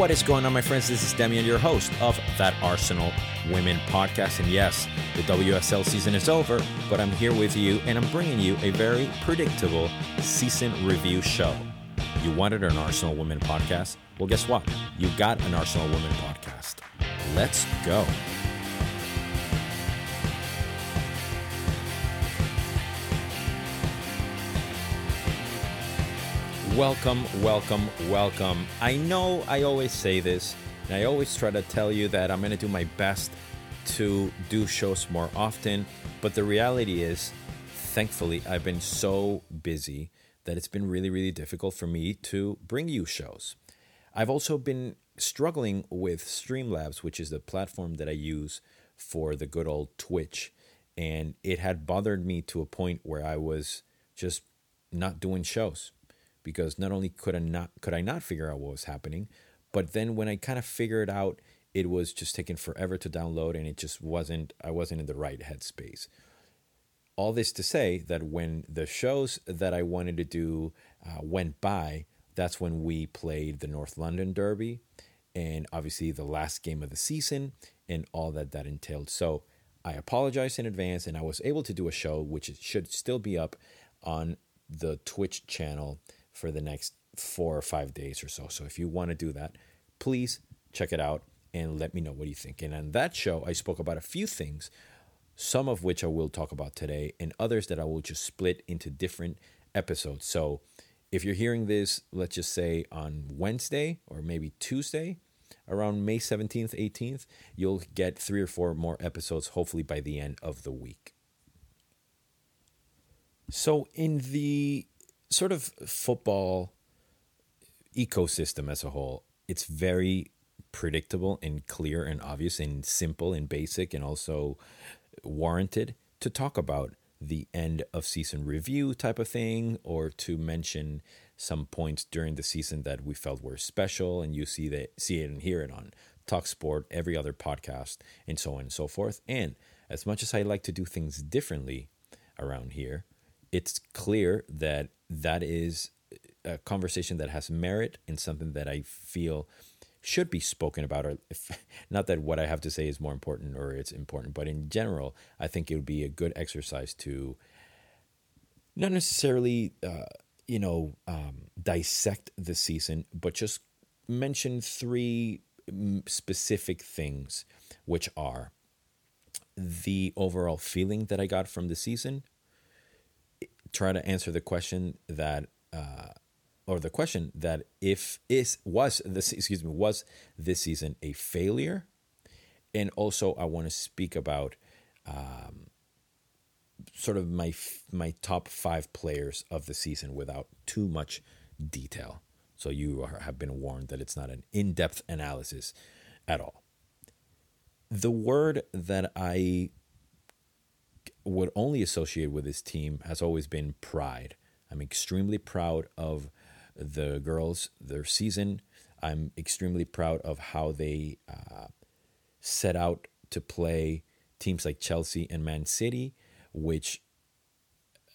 What is going on, my friends? This is Demian, your host of That Arsenal Women podcast. And yes, the WSL season is over, but I'm here with you and I'm bringing you a very predictable season review show. You wanted an Arsenal Women podcast? Well, guess what? You got an Arsenal Women podcast. Let's go. Welcome, welcome, welcome. I know I always say this, and I always try to tell you that I'm going to do my best to do shows more often, but the reality is, thankfully, I've been so busy that it's been really, really difficult for me to bring you shows. I've also been struggling with Streamlabs, which is the platform that I use for the good old Twitch, and it had bothered me to a point where I was just not doing shows because not only could I not could I not figure out what was happening, but then when I kind of figured out it was just taking forever to download and it just wasn't I wasn't in the right headspace. All this to say that when the shows that I wanted to do uh, went by, that's when we played the North London Derby and obviously the last game of the season and all that that entailed. So I apologize in advance and I was able to do a show which should still be up on the Twitch channel for the next four or five days or so. So if you want to do that, please check it out and let me know what you think. And on that show, I spoke about a few things, some of which I will talk about today, and others that I will just split into different episodes. So if you're hearing this, let's just say on Wednesday or maybe Tuesday, around May 17th, 18th, you'll get three or four more episodes, hopefully by the end of the week. So, in the sort of football ecosystem as a whole, it's very predictable and clear and obvious and simple and basic and also warranted to talk about the end of season review type of thing or to mention some points during the season that we felt were special and you see that see it and hear it on talk sport every other podcast and so on and so forth. And as much as i like to do things differently around here it's clear that that is a conversation that has merit and something that I feel should be spoken about or if, not that what I have to say is more important or it's important but in general I think it would be a good exercise to not necessarily uh, you know um, dissect the season but just mention three specific things which are the overall feeling that I got from the season try to answer the question that uh, or the question that if is was this excuse me was this season a failure? And also i want to speak about um, sort of my my top five players of the season without too much detail. So you are, have been warned that it's not an in-depth analysis at all. The word that i would only associate with this team has always been pride. I'm extremely proud of the girls, their season. I'm extremely proud of how they uh, set out to play teams like Chelsea and Man City, which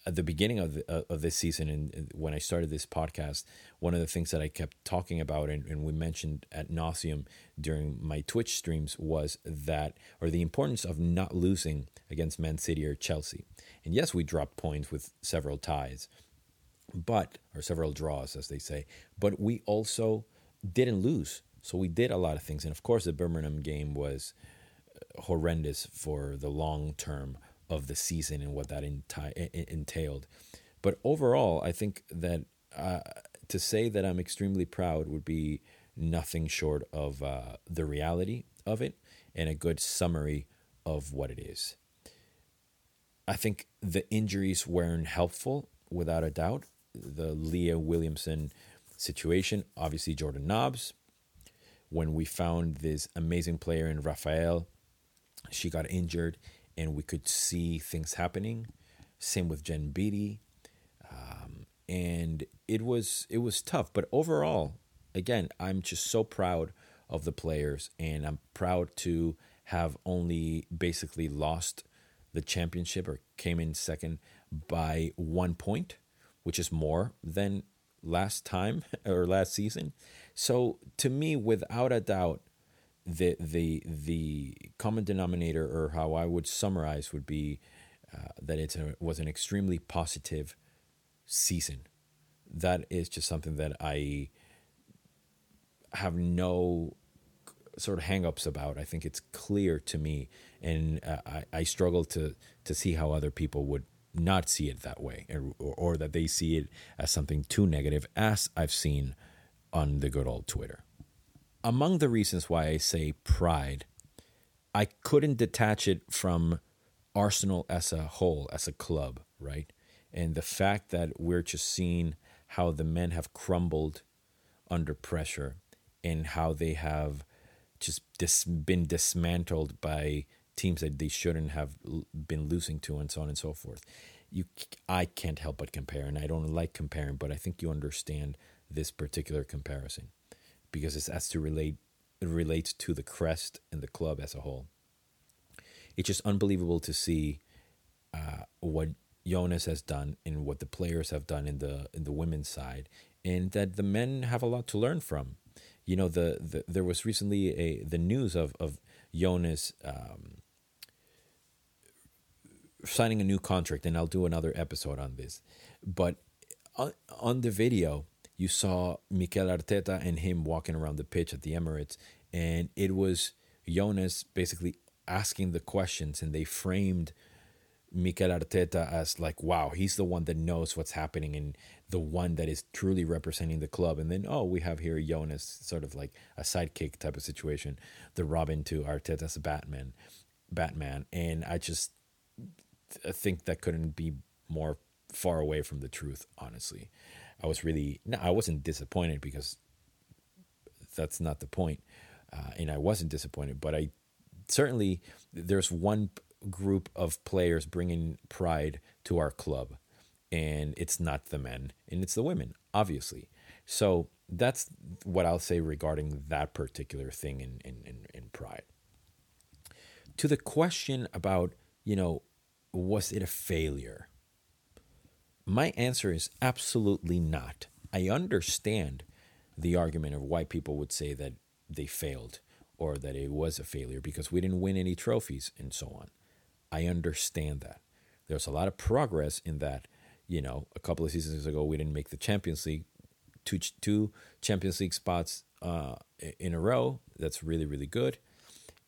at the beginning of the, uh, of this season and when I started this podcast, one of the things that I kept talking about and, and we mentioned at nauseum during my Twitch streams was that or the importance of not losing against Man City or Chelsea. And yes, we dropped points with several ties, but or several draws, as they say. But we also didn't lose, so we did a lot of things. And of course, the Birmingham game was uh, horrendous for the long term of the season and what that enti- entailed. But overall, I think that uh, to say that I'm extremely proud would be nothing short of uh, the reality of it and a good summary of what it is. I think the injuries weren't helpful, without a doubt. The Leah Williamson situation, obviously Jordan Nobbs. When we found this amazing player in Rafaelle, she got injured and we could see things happening. Same with Jen Beattie. Um, and it was it was tough, but overall, again, I'm just so proud of the players, and I'm proud to have only basically lost the championship or came in second by one point, which is more than last time or last season. So to me, without a doubt, the the the common denominator or how I would summarize would be uh, that it was an extremely positive season. That is just something that I have no sort of hangups about. I think it's clear to me, and uh, I, I struggle to to see how other people would not see it that way, or, or that they see it as something too negative, as I've seen on the good old Twitter. Among the reasons why I say pride, I couldn't detach it from Arsenal as a whole, as a club, right? And the fact that we're just seeing how the men have crumbled under pressure and how they have just dis- been dismantled by teams that they shouldn't have been losing to and so on and so forth you i can't help but compare and i don't like comparing but i think you understand this particular comparison because it has to relate it relates to the crest and the club as a whole it's just unbelievable to see uh, what Jonas has done and what the players have done in the in the women's side and that the men have a lot to learn from you know the, the there was recently a the news of of Jonas um, signing a new contract, and I'll do another episode on this. But on, on the video, you saw Mikel Arteta and him walking around the pitch at the Emirates, and it was Jonas basically asking the questions, and they framed Mikel Arteta as like, wow, he's the one that knows what's happening and the one that is truly representing the club. And then, oh, we have here Jonas, sort of like a sidekick type of situation, the Robin to Arteta's Batman, Batman. And I just think that couldn't be more far away from the truth, honestly. I was really, no, I wasn't disappointed because that's not the point. Uh, and I wasn't disappointed, but I certainly, there's one group of players bringing pride to our club, and it's not the men, and it's the women, obviously. So that's what I'll say regarding that particular thing in, in, in, in pride. To the question about, you know, was it a failure? My answer is absolutely not. I understand the argument of why people would say that they failed or that it was a failure because we didn't win any trophies and so on. I understand that. There's a lot of progress in that. You know, a couple of seasons ago, we didn't make the Champions League, two, two Champions League spots uh, in a row. That's really, really good.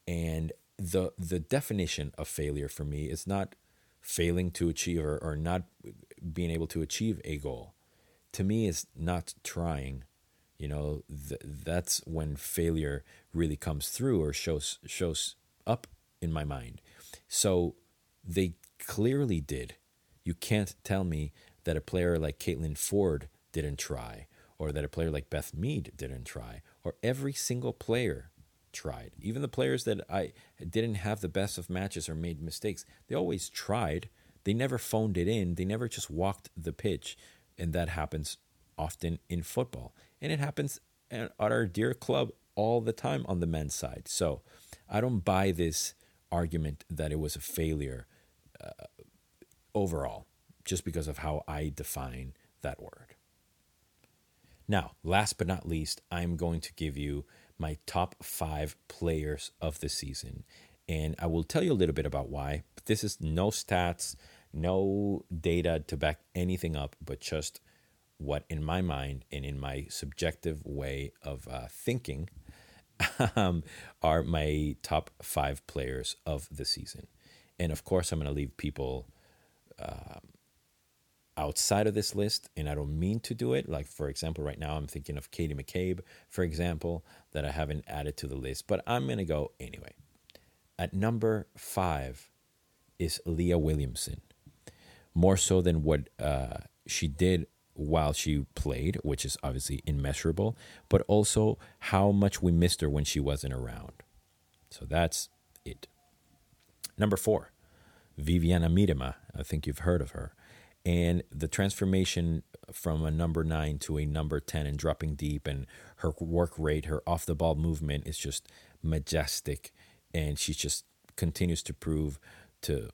And the the definition of failure for me is not failing to achieve or, or not being able to achieve a goal. To me, is not trying. You know, th- that's when failure really comes through or shows shows up in my mind. So they clearly did. You can't tell me that a player like Caitlin Foord didn't try, or that a player like Beth Mead didn't try, or every single player tried. Even the players that I didn't have the best of matches or made mistakes, they always tried. They never phoned it in. They never just walked the pitch. And that happens often in football. And it happens at our dear club all the time on the men's side. So I don't buy this argument that it was a failure uh, overall, just because of how I define that word. Now, last but not least, I'm going to give you my top five players of the season. And I will tell you a little bit about why. But this is no stats, no data to back anything up, but just what, in my mind and in my subjective way of uh, thinking, um, are my top five players of the season. And of course, I'm going to leave people uh, outside of this list, and I don't mean to do it. Like, for example, right now I'm thinking of Katie McCabe, for example, that I haven't added to the list, but I'm going to go anyway. At number five is Leah Williamson. More so than what uh, she did while she played, which is obviously immeasurable, but also how much we missed her when she wasn't around. So that's it. Number four, Vivianne Miedema. I think you've heard of her and the transformation from a number nine to a number 10 and dropping deep and her work rate her off the ball movement is just majestic and she just continues to prove to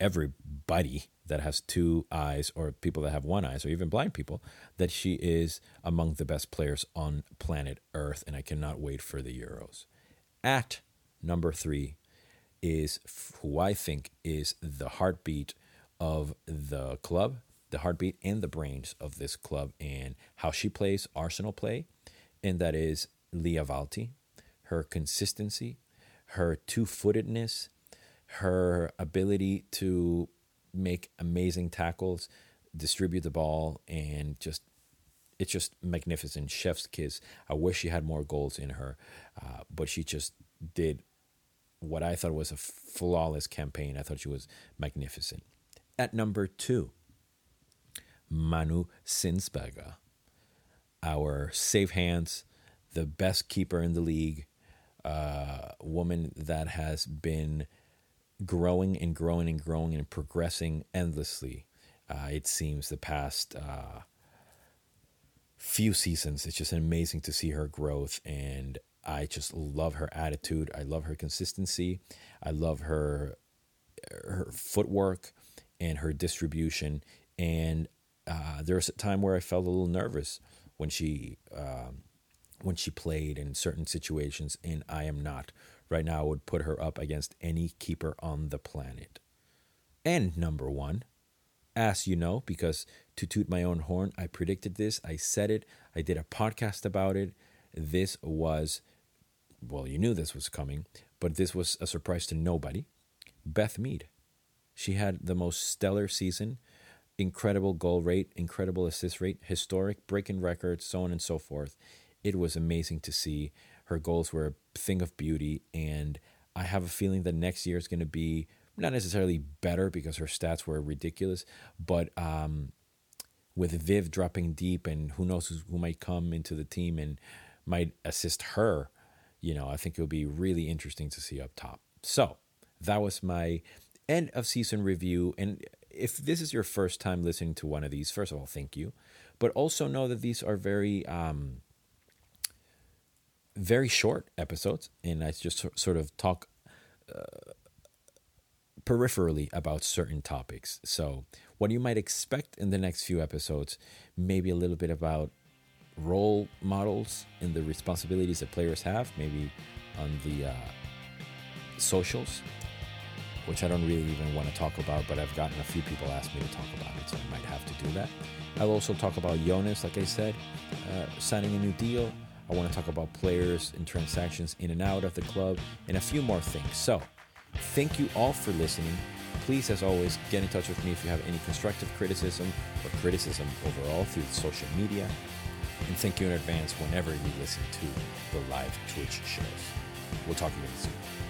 everybody that has two eyes or people that have one eyes or even blind people that she is among the best players on planet Earth and I cannot wait for the Euros. At number 3 is who I think is the heartbeat of the club, the heartbeat and the brains of this club and how she plays Arsenal play and that is Lia Wälti Her consistency, her two-footedness, her ability to make amazing tackles, distribute the ball, and just it's just magnificent. Chef's kiss. I wish she had more goals in her, uh, but she just did what I thought was a flawless campaign. I thought she was magnificent. At number two, Manu Zinsberger, our safe hands, the best keeper in the league, uh, woman that has been growing and growing and growing and progressing endlessly. Uh, it seems the past uh, few seasons. It's just amazing to see her growth, and I just love her attitude. I love her consistency. I love her her footwork and her distribution. And uh, there was a time where I felt a little nervous when she um, when she played in certain situations, and I am not right now, would put her up against any keeper on the planet. And number one, as you know, because to toot my own horn, I predicted this, I said it, I did a podcast about it. This was, well, you knew this was coming, but this was a surprise to nobody. Beth Mead. She had the most stellar season, incredible goal rate, incredible assist rate, historic, breaking records, so on and so forth. It was amazing to see. Her goals were a thing of beauty, and I have a feeling that next year is going to be not necessarily better because her stats were ridiculous, but um, with Viv dropping deep and who knows who might come into the team and might assist her, you know, I think it'll be really interesting to see up top. So that was my end of season review. And if this is your first time listening to one of these, first of all, thank you. But also know that these are very um, very short episodes, and I just sort of talk uh, peripherally about certain topics. So, what you might expect in the next few episodes, maybe a little bit about role models and the responsibilities that players have, maybe on the uh, socials, which I don't really even want to talk about, but I've gotten a few people ask me to talk about it, so I might have to do that. I'll also talk about Jonas, like I said, uh, signing a new deal I want to talk about players and transactions in and out of the club and a few more things. So, thank you all for listening. Please, as always, get in touch with me if you have any constructive criticism or criticism overall through social media. And thank you in advance whenever you listen to the live Twitch shows. We'll talk again soon.